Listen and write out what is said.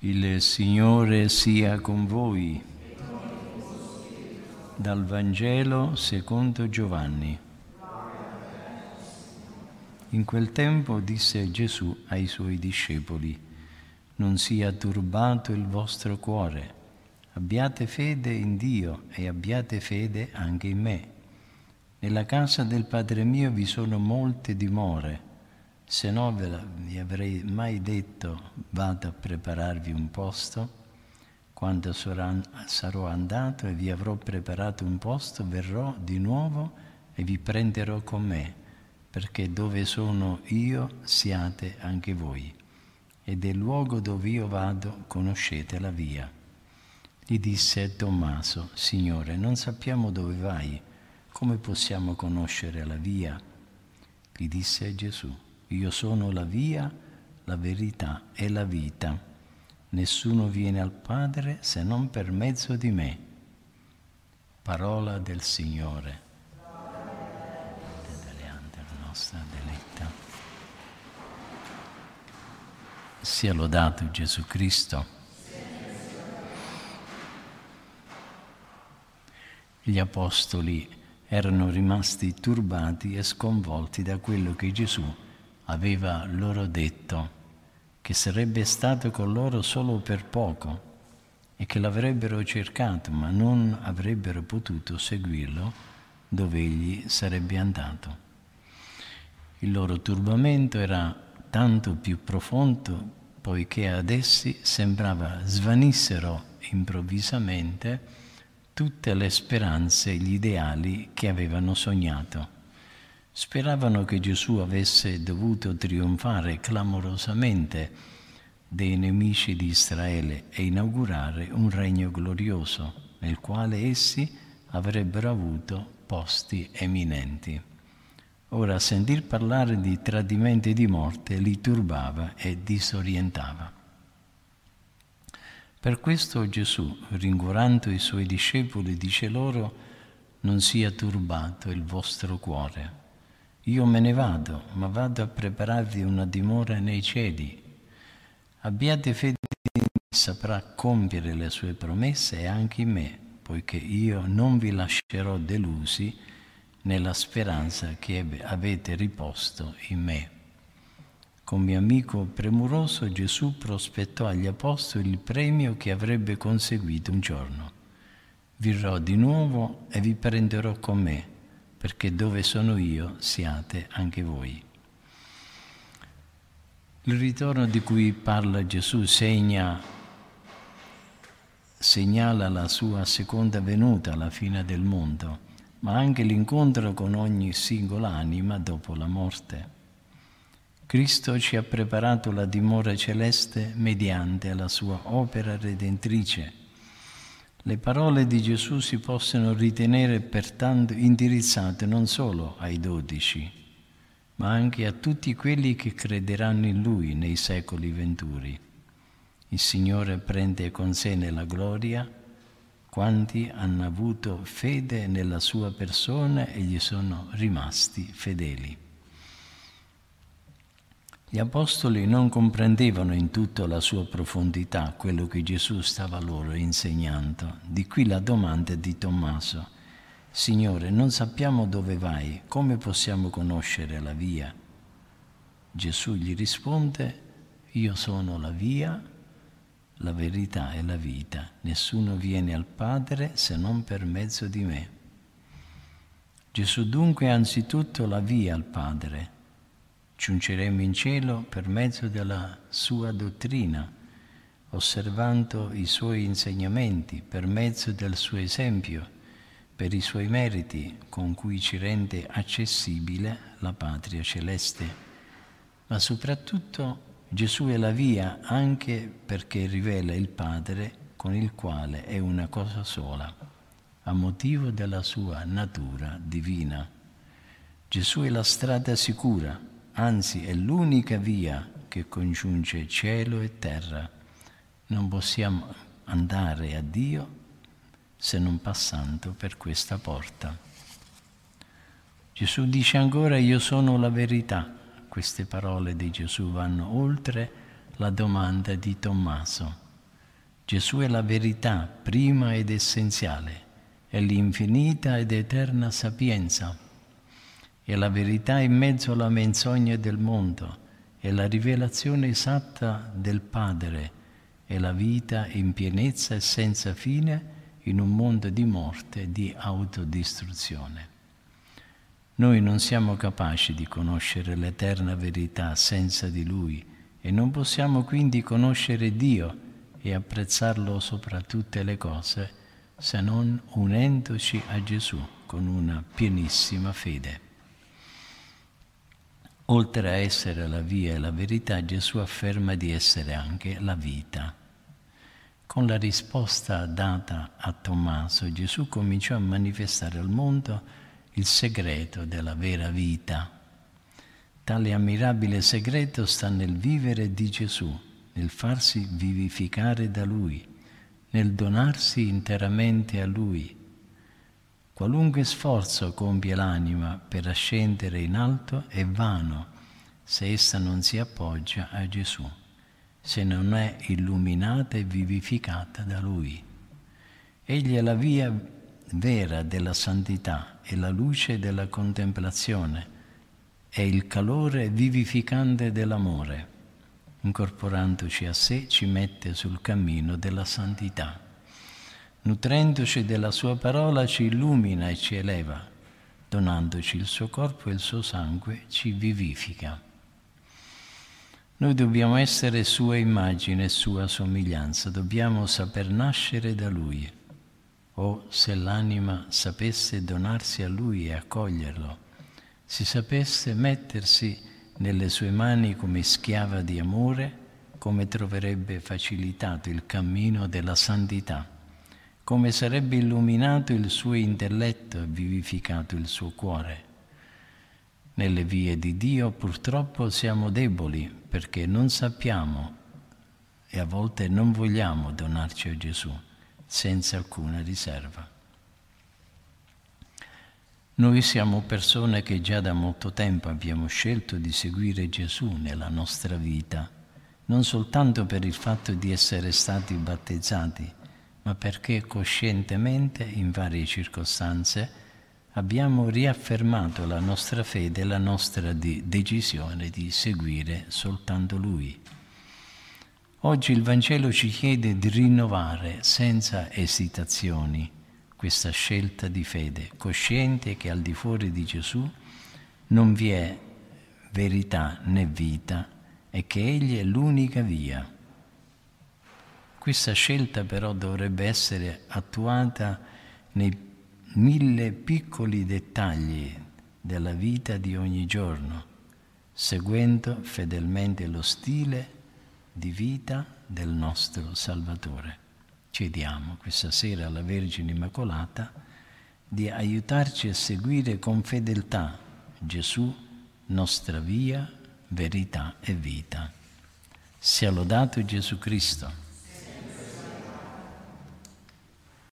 Il Signore sia con voi. Dal Vangelo secondo Giovanni. In quel tempo disse Gesù ai suoi discepoli, non sia turbato il vostro cuore, abbiate fede in Dio e abbiate fede anche in me. Nella casa del Padre mio vi sono molte dimore se no ve la, vi avrei mai detto vado a prepararvi un posto, quando sarò andato e vi avrò preparato un posto, verrò di nuovo e vi prenderò con me, perché dove sono io siate anche voi. E del luogo dove io vado conoscete la via. Gli disse Tommaso, Signore, non sappiamo dove vai, come possiamo conoscere la via? Gli disse Gesù io sono la via, la verità e la vita. Nessuno viene al Padre se non per mezzo di me. Parola del Signore. Sia lodato Gesù Cristo. Gli apostoli erano rimasti turbati e sconvolti da quello che Gesù aveva loro detto che sarebbe stato con loro solo per poco e che l'avrebbero cercato, ma non avrebbero potuto seguirlo dove egli sarebbe andato. Il loro turbamento era tanto più profondo poiché ad essi sembrava svanissero improvvisamente tutte le speranze e gli ideali che avevano sognato. Speravano che Gesù avesse dovuto trionfare clamorosamente dei nemici di Israele e inaugurare un regno glorioso nel quale essi avrebbero avuto posti eminenti. Ora sentir parlare di tradimenti e di morte li turbava e disorientava. Per questo Gesù, rincuorando i suoi discepoli, dice loro, non sia turbato il vostro cuore io me ne vado, ma vado a prepararvi una dimora nei cieli. Abbiate fede in me, saprà compiere le sue promesse e anche in me, poiché io non vi lascerò delusi nella speranza che avete riposto in me. Con mio amico premuroso Gesù prospettò agli apostoli il premio che avrebbe conseguito un giorno. Virrò di nuovo e vi prenderò con me perché dove sono io siate anche voi. Il ritorno di cui parla Gesù segna, segnala la sua seconda venuta alla fine del mondo, ma anche l'incontro con ogni singola anima dopo la morte. Cristo ci ha preparato la dimora celeste mediante la sua opera redentrice le parole di Gesù si possono ritenere pertanto indirizzate non solo ai dodici, ma anche a tutti quelli che crederanno in Lui nei secoli venturi. Il Signore prende con sé nella gloria quanti hanno avuto fede nella sua persona e gli sono rimasti fedeli. Gli apostoli non comprendevano in tutta la sua profondità quello che Gesù stava loro insegnando. Di qui la domanda di Tommaso. Signore, non sappiamo dove vai, come possiamo conoscere la via? Gesù gli risponde, io sono la via, la verità e la vita. Nessuno viene al Padre se non per mezzo di me. Gesù dunque è anzitutto la via al Padre Giungeremo in cielo per mezzo della sua dottrina, osservando i suoi insegnamenti, per mezzo del suo esempio, per i suoi meriti con cui ci rende accessibile la patria celeste. Ma soprattutto Gesù è la via anche perché rivela il Padre con il quale è una cosa sola, a motivo della sua natura divina. Gesù è la strada sicura anzi è l'unica via che congiunge cielo e terra. Non possiamo andare a Dio se non passando per questa porta. Gesù dice ancora io sono la verità. Queste parole di Gesù vanno oltre la domanda di Tommaso. Gesù è la verità prima ed essenziale, è l'infinita ed eterna sapienza, è la verità in mezzo alla menzogna del mondo, è la rivelazione esatta del Padre, è la vita in pienezza e senza fine in un mondo di morte e di autodistruzione. Noi non siamo capaci di conoscere l'eterna verità senza di Lui e non possiamo quindi conoscere Dio e apprezzarlo sopra tutte le cose se non unendoci a Gesù con una pienissima fede. Oltre a essere la via e la verità, Gesù afferma di essere anche la vita. Con la risposta data a Tommaso, Gesù cominciò a manifestare al mondo il segreto della vera vita. Tale ammirabile segreto sta nel vivere di Gesù, nel farsi vivificare da Lui, nel donarsi interamente a Lui. Qualunque sforzo compie l'anima per ascendere in alto è vano se essa non si appoggia a Gesù se non è illuminata e vivificata da Lui. Egli è la via vera della santità e la luce della contemplazione, è il calore vivificante dell'amore. Incorporandoci a sé ci mette sul cammino della santità. Nutrendoci della sua parola ci illumina e ci eleva, donandoci il suo corpo e il suo sangue ci vivifica. Noi dobbiamo essere sua immagine e sua somiglianza, dobbiamo saper nascere da Lui. O se l'anima sapesse donarsi a Lui e accoglierlo, si sapesse mettersi nelle sue mani come schiava di amore, come troverebbe facilitato il cammino della santità, come sarebbe illuminato il suo intelletto e vivificato il suo cuore nelle vie di Dio purtroppo siamo deboli perché non sappiamo e a volte non vogliamo donarci a Gesù senza alcuna riserva. Noi siamo persone che già da molto tempo abbiamo scelto di seguire Gesù nella nostra vita, non soltanto per il fatto di essere stati battezzati, ma perché coscientemente, in varie circostanze, abbiamo riaffermato la nostra fede e la nostra di decisione di seguire soltanto Lui. Oggi il Vangelo ci chiede di rinnovare senza esitazioni questa scelta di fede, cosciente che al di fuori di Gesù non vi è verità né vita e che Egli è l'unica via. Questa scelta però dovrebbe essere attuata nei mille piccoli dettagli della vita di ogni giorno, seguendo fedelmente lo stile di vita del nostro Salvatore. Chiediamo questa sera alla Vergine Immacolata di aiutarci a seguire con fedeltà Gesù, nostra via, verità e vita. Sia lodato Gesù Cristo.